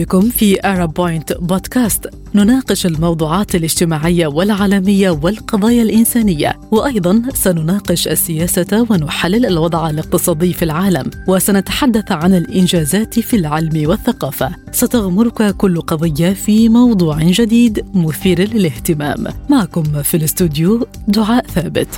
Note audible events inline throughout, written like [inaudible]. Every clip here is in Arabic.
بكم في أرب بوينت بودكاست نناقش الموضوعات الاجتماعية والعالمية والقضايا الإنسانية وأيضا سنناقش السياسة ونحلل الوضع الاقتصادي في العالم وسنتحدث عن الإنجازات في العلم والثقافة. ستغمرك كل قضية في موضوع جديد مثير للاهتمام. معكم في الاستوديو دعاء ثابت.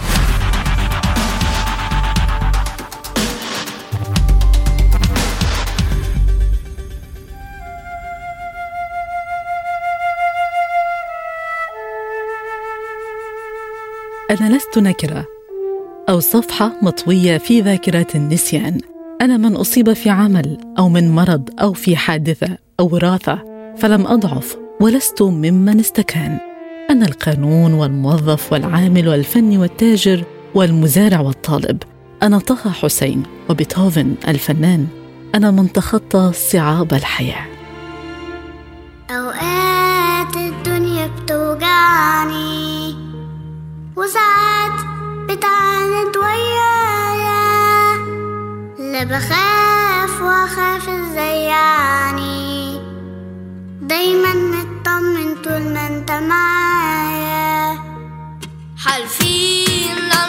أنا لست نكرة. أو صفحة مطوية في ذاكرة النسيان. أنا من أصيب في عمل أو من مرض أو في حادثة أو وراثة فلم أضعف ولست ممن استكان. أنا القانون والموظف والعامل والفني والتاجر والمزارع والطالب. أنا طه حسين وبيتهوفن الفنان. أنا من تخطى صعاب الحياة. أوقات وساعات بتعاند ويايا لا بخاف وأخاف إزاي يعني؟ دايما مطمن طول ما أنت معايا. حالفين لا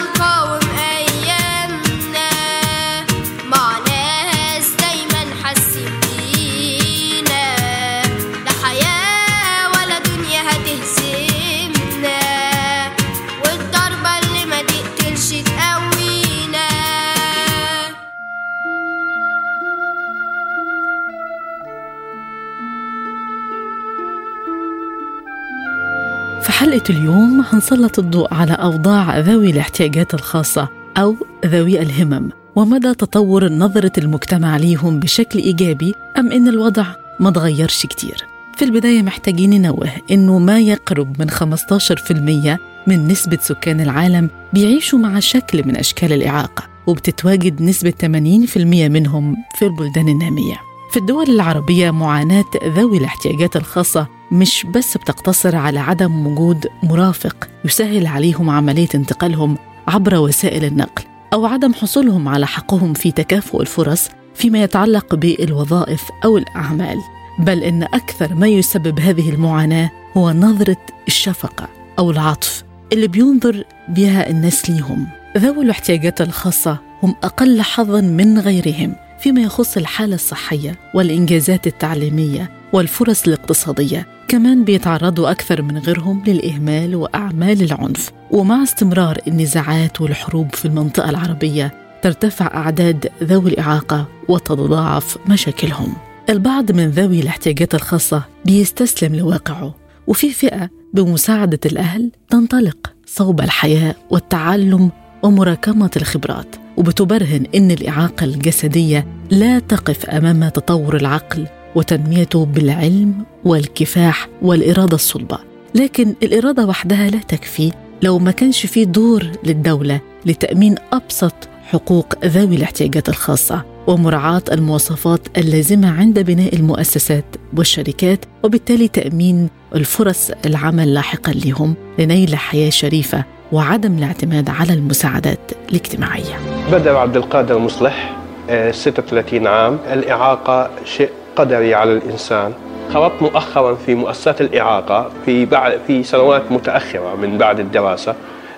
حلقة اليوم هنسلط الضوء على أوضاع ذوي الاحتياجات الخاصة أو ذوي الهمم. ومدى تطور نظرة المجتمع ليهم بشكل إيجابي أم إن الوضع ما تغيرش كتير؟ في البداية محتاجين ننوه إنه ما يقرب من 15% من نسبة سكان العالم بيعيشوا مع شكل من أشكال الإعاقة وبتتواجد نسبة 80% منهم في البلدان النامية. في الدول العربية معاناة ذوي الاحتياجات الخاصة مش بس بتقتصر على عدم وجود مرافق يسهل عليهم عملية انتقالهم عبر وسائل النقل أو عدم حصولهم على حقهم في تكافؤ الفرص فيما يتعلق بالوظائف أو الأعمال. بل إن أكثر ما يسبب هذه المعاناة هو نظرة الشفقة أو العطف اللي بينظر بها الناس ليهم. ذوي الاحتياجات الخاصة هم أقل حظا من غيرهم. فيما يخص الحالة الصحية والإنجازات التعليمية والفرص الاقتصادية كمان بيتعرضوا أكثر من غيرهم للإهمال وأعمال العنف. ومع استمرار النزاعات والحروب في المنطقة العربية ترتفع أعداد ذوي الإعاقة وتتضاعف مشاكلهم. البعض من ذوي الاحتياجات الخاصة بيستسلم لواقعه وفي فئة بمساعدة الأهل تنطلق صوب الحياة والتعلم ومراكمة الخبرات. وبتبرهن إن الإعاقة الجسدية لا تقف أمام تطور العقل وتنميته بالعلم والكفاح والإرادة الصلبة. لكن الإرادة وحدها لا تكفي لو ما كانش في دور للدولة لتأمين أبسط حقوق ذوي الاحتياجات الخاصة ومراعاة المواصفات اللازمة عند بناء المؤسسات والشركات وبالتالي تأمين الفرص العمل لاحقا لهم لنيل حياة شريفة وعدم الاعتماد على المساعدات الاجتماعية. بدر عبد القادر مصلح آه، 36 عام. الإعاقة شيء قدري على الإنسان. خرجت مؤخرا في مؤسسات الإعاقة في بعد في سنوات متأخرة من بعد الدراسة.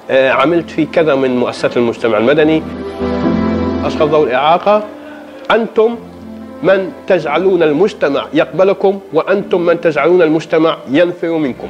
آه، عملت في كذا من مؤسسات المجتمع المدني. أشخاص ذوي الإعاقة. أنتم من تجعلون المجتمع يقبلكم وأنتم من تجعلون المجتمع ينفر منكم.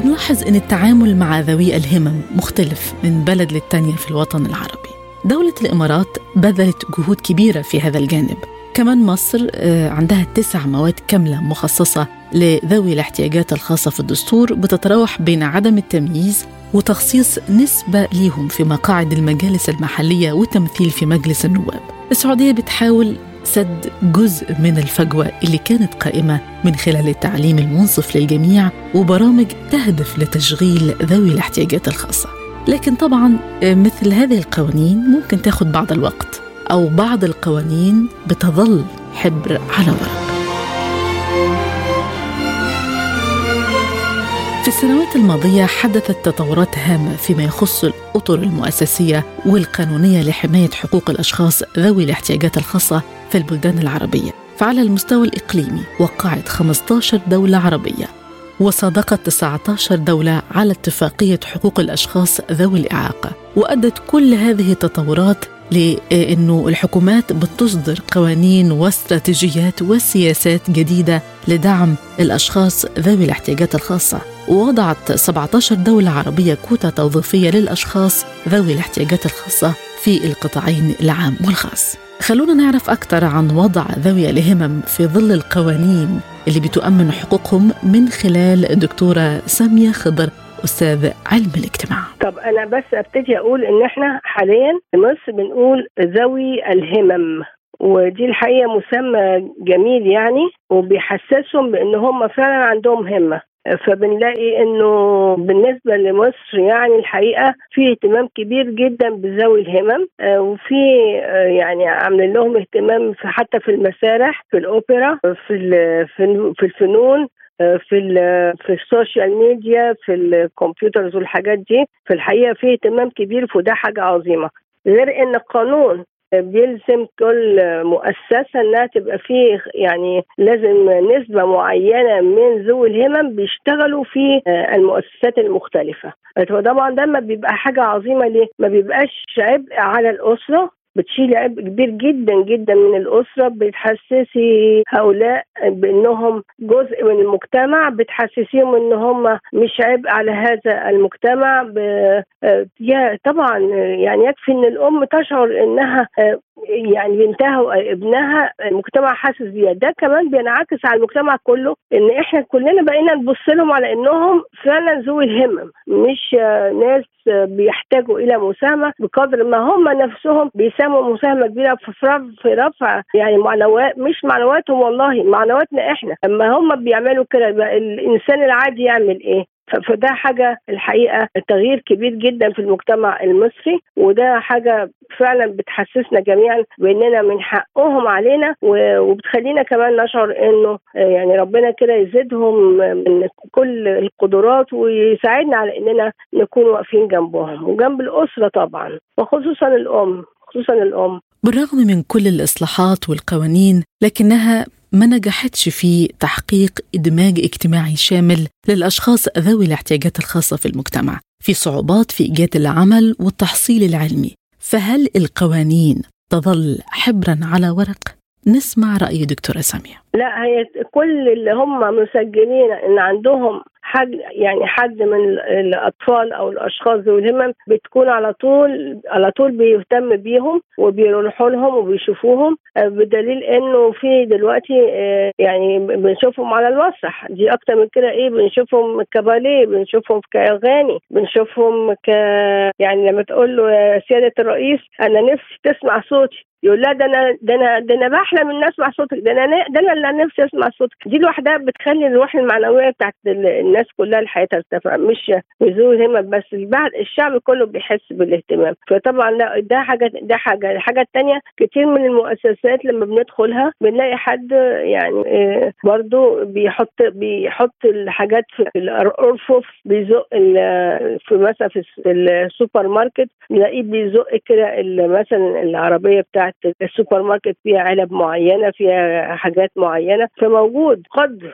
بنلاحظ إن التعامل مع ذوي الهمم مختلف من بلد للتانية في الوطن العربي. دولة الإمارات بذلت جهود كبيرة في هذا الجانب. كمان مصر آه، عندها تسع مواد كاملة مخصصة لذوي الاحتياجات الخاصة في الدستور بتتراوح بين عدم التمييز وتخصيص نسبة ليهم في مقاعد المجالس المحلية والتمثيل في مجلس النواب. السعودية بتحاول سد جزء من الفجوة اللي كانت قائمة من خلال التعليم المنصف للجميع وبرامج تهدف لتشغيل ذوي الاحتياجات الخاصة. لكن طبعا مثل هذه القوانين ممكن تاخد بعض الوقت أو بعض القوانين بتظل حبر على ورق. في السنوات الماضية حدثت تطورات هامة فيما يخص الأطر المؤسسية والقانونية لحماية حقوق الأشخاص ذوي الاحتياجات الخاصة في البلدان العربية فعلى المستوى الإقليمي وقعت 15 دولة عربية وصادقت 19 دولة على اتفاقية حقوق الأشخاص ذوي الإعاقة. وأدت كل هذه التطورات لأنه الحكومات بتصدر قوانين واستراتيجيات وسياسات جديدة لدعم الأشخاص ذوي الاحتياجات الخاصة. ووضعت 17 دولة عربية كوتا توظيفية للأشخاص ذوي الاحتياجات الخاصة في القطاعين العام والخاص. خلونا نعرف أكثر عن وضع ذوي الهمم في ظل القوانين اللي بتؤمن حقوقهم من خلال دكتورة سامية خضر أستاذ علم الاجتماع. طب أنا بس أبتدي أقول إن إحنا حاليا في مصر بنقول ذوي الهمم ودي الحقيقة مسمى جميل يعني وبيحسسهم بإن هم فعلا عندهم همة. فبنلاقي إنه بالنسبة لمصر يعني الحقيقة في اهتمام كبير جدا بذوي الهمم آه، وفي آه، يعني عاملين لهم اهتمام في حتى في المسارح في الأوبرا في في الفنون آه، في في ال social media في ال computers والحاجات دي. في الحقيقة في اهتمام كبير وده حاجة عظيمة. غير إن القانون بيلزم كل مؤسسة إنها تبقى فيه يعني لازم نسبة معينة من ذوي الهمم بيشتغلوا في آه، المؤسسات المختلفة. طبعا ده ما بيبقى حاجة عظيمة ليه؟ ما بيبقاش عبء على الأسرة بتشيل عبء كبير جدا جدا من الأسرة. بتحسسي هؤلاء بأنهم جزء من المجتمع. بتحسسيهم أن هم مش عبء على هذا المجتمع. ب... آه، طبعا يعني يكفي أن الأم تشعر أنها آه، يعني بنتها وابنها المجتمع حاسس بيها. ده كمان بينعكس على المجتمع كله إن إحنا كلنا بقينا نبص لهم على إنهم فعلا ذوي الهمم مش ناس بيحتاجوا إلى مساهمة بقدر ما هم نفسهم بيساهموا مساهمة كبيرة في رفع في رفع يعني معنويات مش معنوياتهم والله معنوياتنا إحنا. أما هم بيعملوا كده الإنسان العادي يعمل إيه؟ فده حاجة الحقيقة تغيير كبير جدا في المجتمع المصري وده حاجة فعلا بتحسسنا جميعا بأننا من حقهم علينا وبتخلينا كمان نشعر آه، يعني ربنا كده يزيدهم من كل القدرات ويساعدنا على أننا نكون واقفين جنبهم وجنب الأسرة طبعا وخصوصا الأم خصوصا الأم. بالرغم من كل الإصلاحات والقوانين لكنها ما نجحتش في تحقيق إدماج اجتماعي شامل للأشخاص ذوي الاحتياجات الخاصة في المجتمع في صعوبات في إيجاد العمل والتحصيل العلمي فهل القوانين تظل حبرا على ورق؟ نسمع رأي دكتورة سامية. لا هي كل اللي هم مسجلين إن عندهم حد يعني حد من ال- الأطفال أو الأشخاص ذوي الهمم بتكون على طول على طول بيهتم بيهم وبيروحوا لهم وبيشوفوهم. آه، بدليل إنه في دلوقتي آه، يعني بنشوفهم على المسرح. دي أكتر من كده. إيه؟ بنشوفهم كباليه بنشوفهم كأغاني بنشوفهم ك يعني لما تقول له يا سيادة الرئيس أنا نفسي تسمع صوتي. يقول لا ده أنا ده أنا ده أنا بحلم ان أسمع صوتك. ده أنا ده أنا اللي نفسي أسمع صوتك. دي لوحدها بتخلي الروح المعنوية بتاعت ال- الناس كلها الحياة ترتفع مش ذوي الهمم بس. بعد الشعب كله بيحس بالاهتمام. فطبعا لا ده حاجة ده حاجة الحاجة الثانية كتير من المؤسسات لما بندخلها بنلاقي حد يعني آه، برضو بيحط بيحط الحاجات في الارفف بيزق في مثلا في الس- السوبر ماركت نلاقيه بيزق كده مثلا العربية بتاعت السوبر ماركت فيها علب معينة فيها حاجات معينة فموجود قد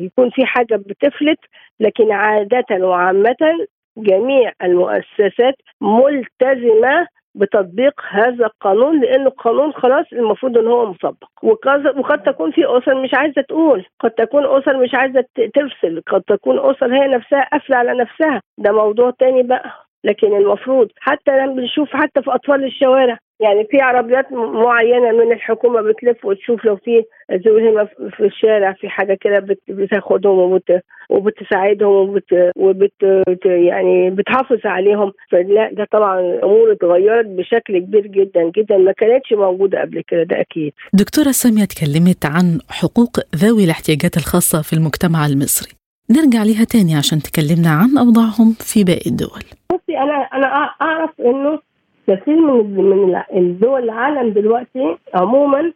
يكون في حاجة بتفلت لكن عادة وعامة جميع المؤسسات ملتزمة بتطبيق هذا القانون لأنه القانون خلاص المفروض إن هو مطبق وقد تكون في أسر مش عايزة تقول قد تكون أسر مش عايزة ترسل قد تكون أسر هي نفسها قافلة على نفسها. ده موضوع تاني بقى. لكن المفروض حتى لما بنشوف حتى في أطفال الشوارع يعني في عربيات معينة من الحكومة بتلف وتشوف لو في ذوي في الشارع في حاجة كده بت- بتاخدهم وبت وبتساعدهم وبت, وبت يعني بتحافظ عليهم. فلا ده طبعا الأمور اتغيرت بشكل كبير جدا جدا ما كانتش موجودة قبل كده ده أكيد. دكتورة سامية تكلمت عن حقوق ذوي الاحتياجات الخاصة في المجتمع المصري. نرجع ليها تاني عشان تكلمنا عن أوضاعهم في باقي الدول. بصي أنا أنا أعرف إنه كثير من من الدول العالم دلوقتي عموما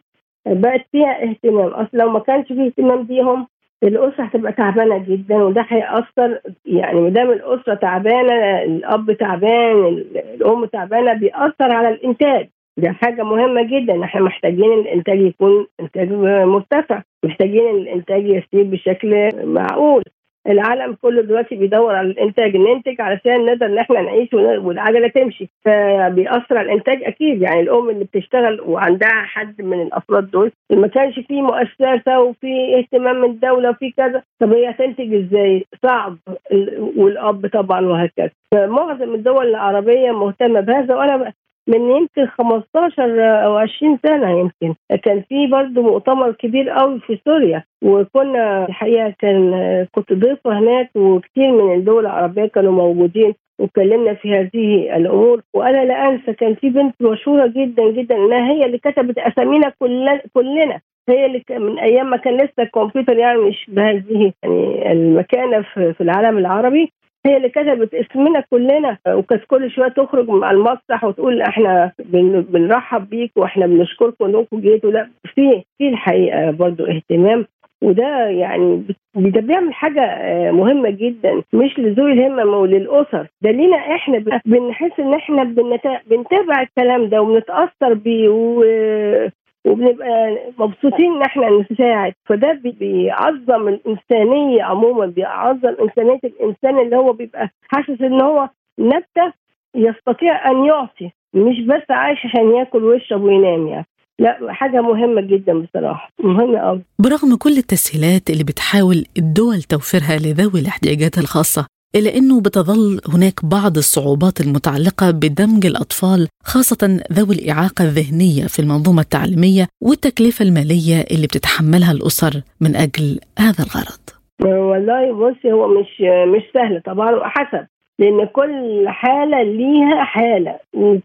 بقت فيها اهتمام. أصل لو ما كانش فيه اهتمام بيهم الأسرة هتبقى تعبانة جدا وده هيأثر يعني ما دام الأسرة تعبانة الأب تعبان ال- الأم تعبانة بيأثر على الإنتاج. ده حاجة مهمة جدا. إحنا محتاجين الإنتاج يكون إنتاج مرتفع. محتاجين الإنتاج يسير بشكل معقول. العالم كله دلوقتي بيدور على الإنتاج ننتج علشان نقدر إن إحنا نعيش والعجله تمشي. فبيأثر على الإنتاج أكيد يعني الأم اللي بتشتغل وعندها حد من الأفراد دول ما كانش في مؤسسة وفي اهتمام من الدولة وفي كذا طب هي هتنتج إزاي؟ صعب. ال- والأب طبعا وهكذا. فمعظم الدول العربية مهتمة بهذا وأنا من يمكن 15 أو 20 سنة يمكن. كان في برضه مؤتمر كبير قوي في سوريا وكنا الحقيقة كان كنت ضيفة هناك وكثير من الدول العربية كانوا موجودين واتكلمنا في هذه الأمور. وأنا لا أنسى كان في بنت مشهورة جدا جدا إنها هي اللي كتبت أسامينا كلنا كلنا. هي اللي من أيام ما كان لسه الكمبيوتر يعني مش بهذه يعني المكانة في العالم العربي. هي اللي كتبت اسمنا كلنا وكانت كل شوية تخرج مع المسرح وتقول إحنا بن- بنرحب بيك وإحنا بنشكركم انكم جيتوا. لا في في الحقيقة برضو اهتمام وده يعني ده بيعمل حاجة آه، مهمة جدا مش لذوي الهمم وللاسر ده لينا إحنا بنحس إن إحنا بنتا- بنتابع الكلام ده وبنتأثر بيه و- وبنبقى مبسوطين إن إحنا نساعد. فده بي- بيعظم الإنسانية عموما بيعظم إنسانية الإنسان اللي هو بيبقى حاسس إن هو نبتة يستطيع أن يعطي مش بس عايش عشان ياكل ويشرب وينام يعني. لا حاجة مهمة جدا بصراحة. مهمة قوي برغم كل التسهيلات اللي بتحاول الدول توفيرها لذوي الاحتياجات الخاصة إلا أنه بتظل هناك بعض الصعوبات المتعلقة بدمج الأطفال خاصة ذوي الإعاقة الذهنية في المنظومة التعليمية والتكلفة المالية اللي بتتحملها الأسر من أجل هذا الغرض. والله بصي هو مش مش سهل طبعا وحسب لأن كل حالة ليها حالة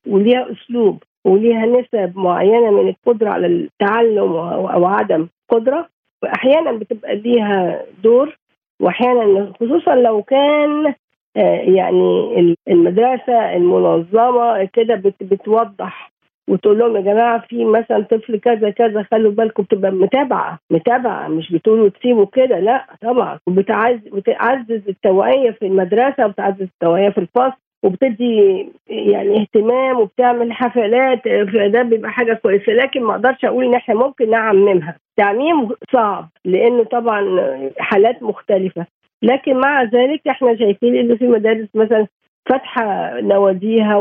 وليها أسلوب وليها نسب معينة من القدرة على التعلم أو أو عدم قدرة. واحيانا بتبقى ليها دور وأحيانا خصوصا لو كان آه، يعني ال- المدرسة المنظمة كده بت- بتوضح وتقول لهم يا جماعة في مثلا طفل كذا كذا خلوا بالكم بتبقى متابعة متابعة مش بتقولوا وتسيبوا كده لا طبعا وبتعز بتعزز التوعية في المدرسة وبتعزز التوعية في الفصل. وبتدي يعني اهتمام وبتعمل حفلات ده بيبقى حاجة كويسة. لكن ما أقدرش أقول إن إحنا ممكن نعممها. تعميم صعب لأنه طبعا حالات مختلفة. لكن مع ذلك إحنا شايفين ان في مدارس مثلا فاتحة نواديها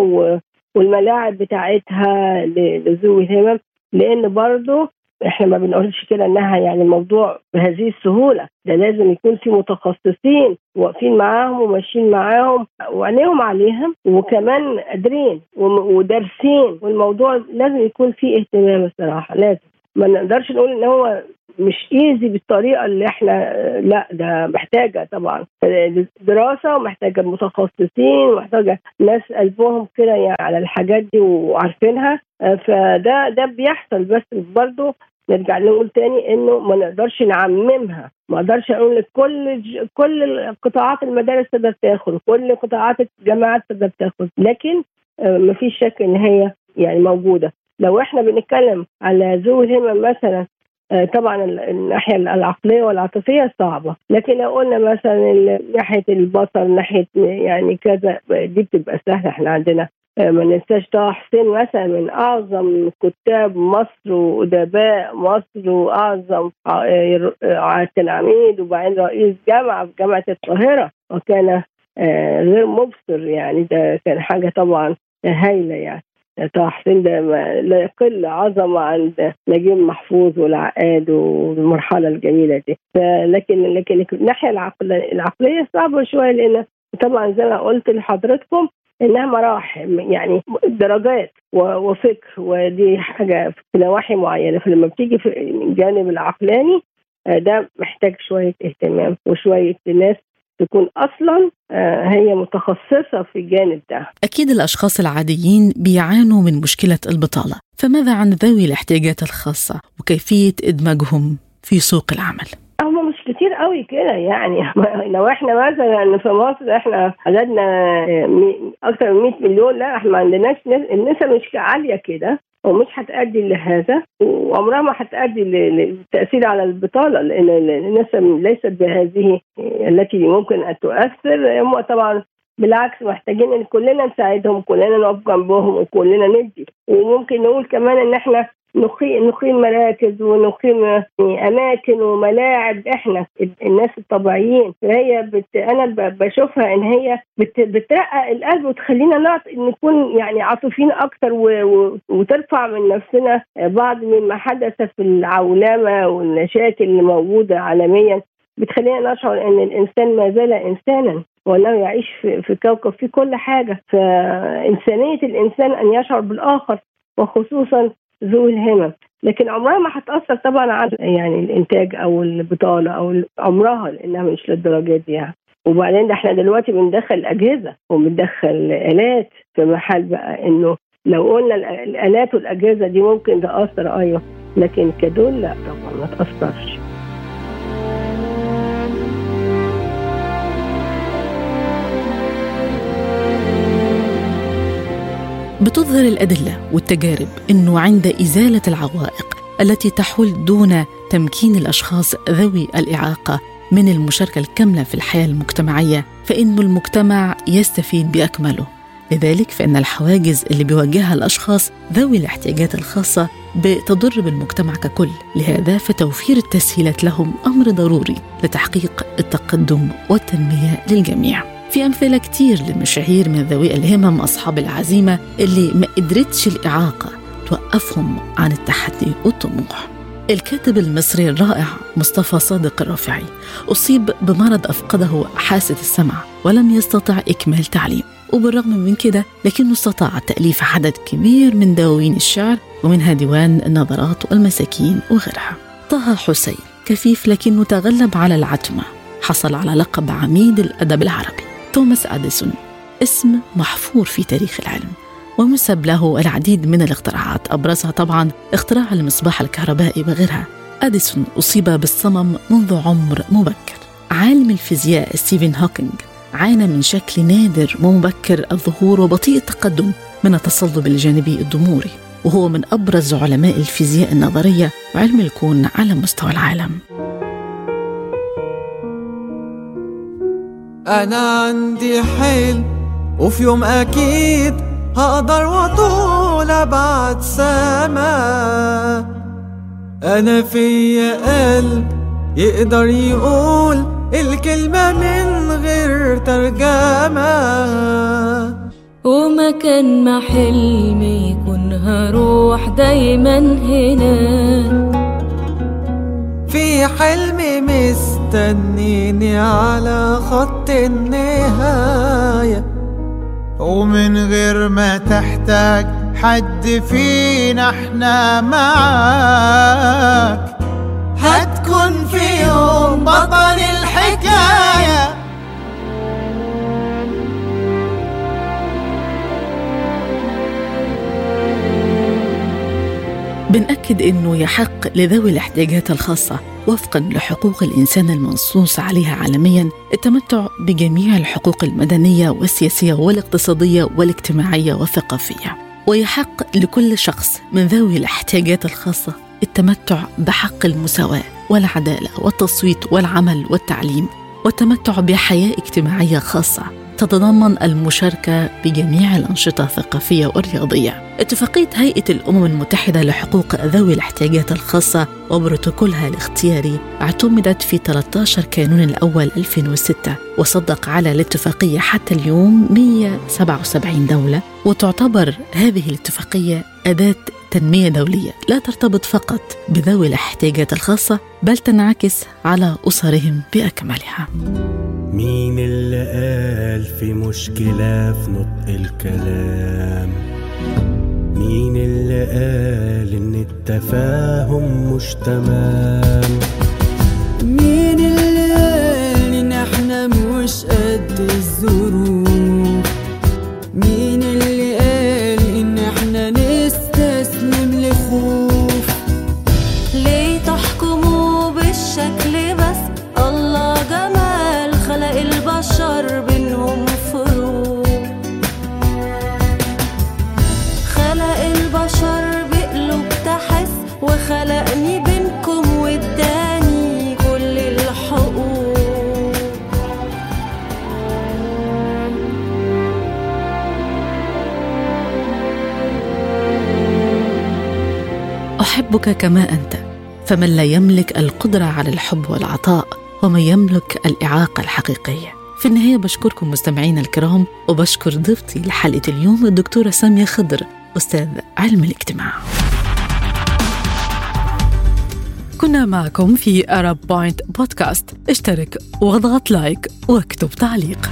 والملاعب بتاعتها لذوي الهمم لأن برضه إحنا ما بنقولش كده إنها يعني الموضوع بهذه السهولة ده لازم يكون في متخصصين واقفين معاهم وماشيين معاهم وعينيهم عليهم وكمان قادرين ودارسين والموضوع لازم يكون فيه اهتمام الصراحة لازم. ما نقدرش نقول إن هو مش ايزي بالطريقة اللي إحنا لا ده محتاجة طبعا دراسة ومحتاجة متخصصين ومحتاجة ناس قلبهم كده يعني على الحاجات دي وعارفينها. آه، فده ده بيحصل. بس برضه نرجع نقول تاني إنه ما نقدرش نعممها. ما أقدرش أقول لك كل ج- كل قطاعات المدارس تقدر تاخد كل قطاعات الجامعات تقدر تاخد. لكن ما فيش شك إن هي يعني موجودة. لو إحنا بنتكلم على ذوي الهمم مثلا آه، طبعا ال- الناحية العقلية والعاطفية صعبة. لكن لو قلنا مثلا ناحية البصر ناحية يعني كذا دي بتبقى سهلة. إحنا عندنا آه، ما ننساش طه حسين مثلا من أعظم كتاب مصر وأدباء مصر وأعظم آه، آه، كان عميد وبعدين رئيس جامعة في جامعة القاهرة. وكان آه، غير مبصر يعني. ده كان حاجة طبعا هايلة يعني. طه حسين ده لا يقل عظمة عند نجيب محفوظ والعقاد والمرحلة الجميلة دي. لكن لكن الناحية العقل- العقلية صعبة شوية لأن طبعا زي ما قلت لحضرتكم إنها مراحل يعني درجات وفكر ودي حاجة في نواحي معينة. فلما بتيجي في الجانب العقلاني آه، ده محتاج شوية اهتمام وشوية ناس تكون أصلا آه، هي متخصصة في الجانب ده. أكيد الأشخاص العاديين بيعانوا من مشكلة البطالة. فماذا عن ذوي الاحتياجات الخاصة وكيفية إدماجهم في سوق العمل؟ هم مش كتير قوي كده يعني. [laughs] لو إحنا مثلا في مصر إحنا عددنا مي- أكتر من 100 مليون لا إحنا ما عندناش نس- النسب مش عالية كده. ومش هتأدي لهذا وعمرها ما هتأدي للتأثير على البطالة لأن النسب ليست بهذه التي ممكن أن تؤثر. هم طبعا بالعكس محتاجين إن كلنا نساعدهم كلنا نقف جنبهم وكلنا ندي وممكن نقول كمان إن إحنا نقيم نقيم مراكز ونقيم أماكن وملاعب. إحنا الناس الطبيعيين. فهي بت... أنا بشوفها إن هي بت... بترقق القلب وتخلينا نعط... نكون يعني عاطفيين أكتر و... و... وترفع من نفسنا بعض مما حدث في العولمة والمشاكل اللي موجوده عالميا. بتخلينا نشعر إن الإنسان ما زال انسانا وأنه يعيش في, في كوكب فيه كل حاجة. فإنسانية الإنسان أن يشعر بالآخر وخصوصا ذو الهمم لكن عمرها ما هتأثر طبعا على يعني الإنتاج أو البطالة أو عمرها لأنها مش للدرجة دي يعني. وبعدين ده إحنا دلوقتي بندخل أجهزة وبندخل آلات في محل بقى إنه لو قلنا الآلات والأجهزة دي ممكن تأثر أيوه لكن كدول لا طبعا ما تأثرش. بتظهر الأدلة والتجارب أنه عند إزالة العوائق التي تحول دون تمكين الأشخاص ذوي الإعاقة من المشاركة الكاملة في الحياة المجتمعية فإن المجتمع يستفيد بأكمله. لذلك فإن الحواجز اللي بيواجهها الأشخاص ذوي الاحتياجات الخاصة بتضر بالمجتمع ككل. لهذا فتوفير التسهيلات لهم أمر ضروري لتحقيق التقدم والتنمية للجميع. في أمثلة كتير لمشاهير من ذوي الهمم أصحاب العزيمة اللي ما قدرتش الإعاقة توقفهم عن التحدي والطموح. الكاتب المصري الرائع مصطفى صادق الرافعي أصيب بمرض أفقده حاسة السمع ولم يستطع إكمال تعليم وبالرغم من كده لكنه استطاع تأليف عدد كبير من دواوين الشعر ومنها ديوان النظرات والمساكين وغيرها. طه حسين كفيف لكنه تغلب على العتمة حصل على لقب عميد الأدب العربي. توماس أديسون اسم محفور في تاريخ العلم وينسب له العديد من الاختراعات أبرزها طبعا اختراع المصباح الكهربائي وغيرها. أديسون أصيب بالصمم منذ عمر مبكر. عالم الفيزياء ستيفن هوكينج عانى من شكل نادر ومبكر الظهور وبطيء التقدم من التصلب الجانبي الضموري وهو من أبرز علماء الفيزياء النظرية وعلم الكون على مستوى العالم. أنا عندي حلم وفي يوم أكيد هقدر وطول أبعد سما. أنا فيا قلب يقدر يقول الكلمة من غير ترجمة. ومكان ما حلمي يكون هروح دايما هنا. في حلم مستنيني على خط النهاية. ومن غير ما تحتاج حد فينا إحنا معاك. هتكون في يوم بطل الحكاية. بنأكد أنه يحق لذوي الاحتياجات الخاصة. وفقا لحقوق الإنسان المنصوص عليها عالميا التمتع بجميع الحقوق المدنية والسياسية والاقتصادية والاجتماعية والثقافية. ويحق لكل شخص من ذوي الاحتياجات الخاصة التمتع بحق المساواة والعدالة والتصويت والعمل والتعليم والتمتع بحياة اجتماعية خاصة. تتضمن المشاركة بجميع الأنشطة الثقافية والرياضية. اتفاقية هيئة الأمم المتحدة لحقوق ذوي الاحتياجات الخاصة وبروتوكولها الاختياري اعتمدت في 13 كانون الأول 2006 وصدق على الاتفاقية حتى اليوم 177 دولة وتعتبر هذه الاتفاقية أداة تنمية دولية لا ترتبط فقط بذوي الاحتياجات الخاصة بل تنعكس على أسرهم بأكملها. مين اللي قال في مشكلة في نطق الكلام؟ مين اللي قال إن التفاهم مش تمام؟ أحبك كما أنت فمن لا يملك القدرة على الحب والعطاء ومن يملك الإعاقة الحقيقية. في النهاية بشكركم مستمعينا الكرام وبشكر ضيفتي لحلقة اليوم الدكتورة سامية خضر أستاذ علم الاجتماع. كنا معكم في أرب بوينت بودكاست اشترك واضغط like واكتب تعليق.